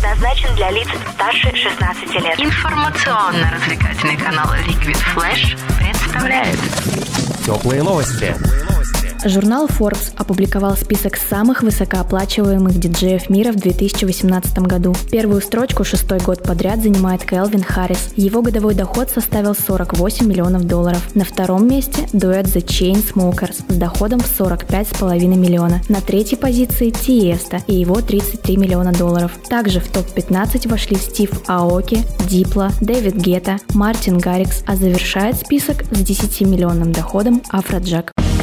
предназначен для лиц старше 16 лет. Информационно-развлекательный канал Liquid Flash представляет Теплые новости. Журнал Forbes опубликовал список самых высокооплачиваемых диджеев мира в 2018 году. Первую строчку шестой год подряд занимает Келвин Харрис. Его годовой доход составил 48 миллионов долларов. На втором месте дуэт The Chainsmokers с доходом в 45,5 миллиона. На третьей позиции Тиеста и его 33 миллиона долларов. Также в топ-15 вошли Стив Аоки, Дипла, Дэвид Гетта, Мартин Гаррикс, а завершает список с 10 миллионным доходом Афроджек.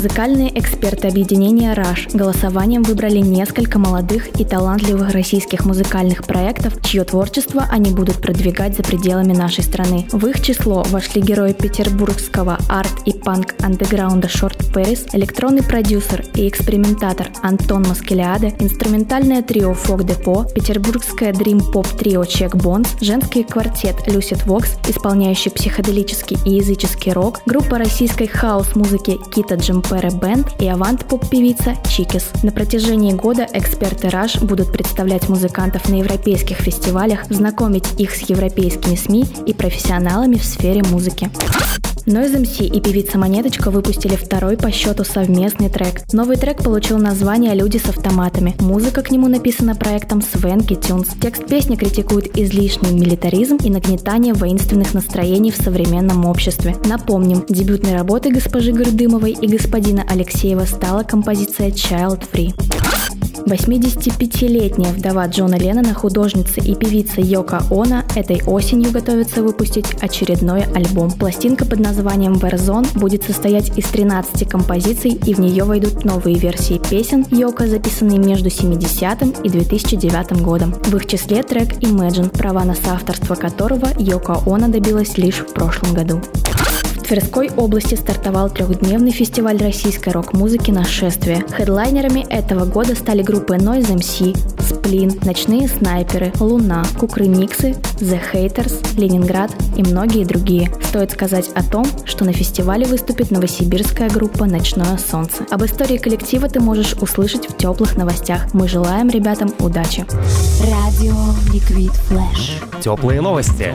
Музыкальные эксперты объединения «Раш» голосованием выбрали несколько молодых и талантливых российских музыкальных проектов, чье творчество они будут продвигать за пределами нашей страны. В их число вошли герои петербургского арт- и панк-андеграунда Шорт Пэрис, электронный продюсер и экспериментатор Антон Маскелиаде, инструментальное трио Фок Депо, петербургское дрим-поп трио Чек Бонс, женский квартет Lucidvox, исполняющий психоделический и языческий рок, группа российской хаус-музыки Kito Jempere Band и авант-поп-певица Chikiss. На протяжении года эксперты RUSH будут представлять музыкантов на европейских фестивалях, знакомить их с европейскими СМИ и профессионалами в сфере музыки. Noize MC и певица Монеточка выпустили второй по счету совместный трек. Новый трек получил название «Люди с автоматами». Музыка к нему написана проектом Swanky Tunes. Текст песни критикует излишний милитаризм и нагнетание воинственных настроений в современном обществе. Напомним, дебютной работой госпожи Гордымовой и господина Алексеева стала композиция Child Free. 85-летняя вдова Джона Леннона, художница и певица Йока Она этой осенью готовится выпустить очередной альбом. Пластинка под названием Warzone будет состоять из 13 композиций и в нее войдут новые версии песен Йока, записанные между 70 и 2009 годом. В их числе трек Imagine, права на соавторство которого Йока Она добилась лишь в прошлом году. В Тверской области стартовал трехдневный фестиваль российской рок-музыки «Нашествие». Хедлайнерами этого года стали группы Noise MC, Сплин, Ночные снайперы, Луна, Кукры Миксы, The Haters, Ленинград и многие другие. Стоит сказать о том, что на фестивале выступит новосибирская группа «Ночное солнце». Об истории коллектива ты можешь услышать в теплых новостях. Мы желаем ребятам удачи. Радио Liquid Flash. Теплые новости.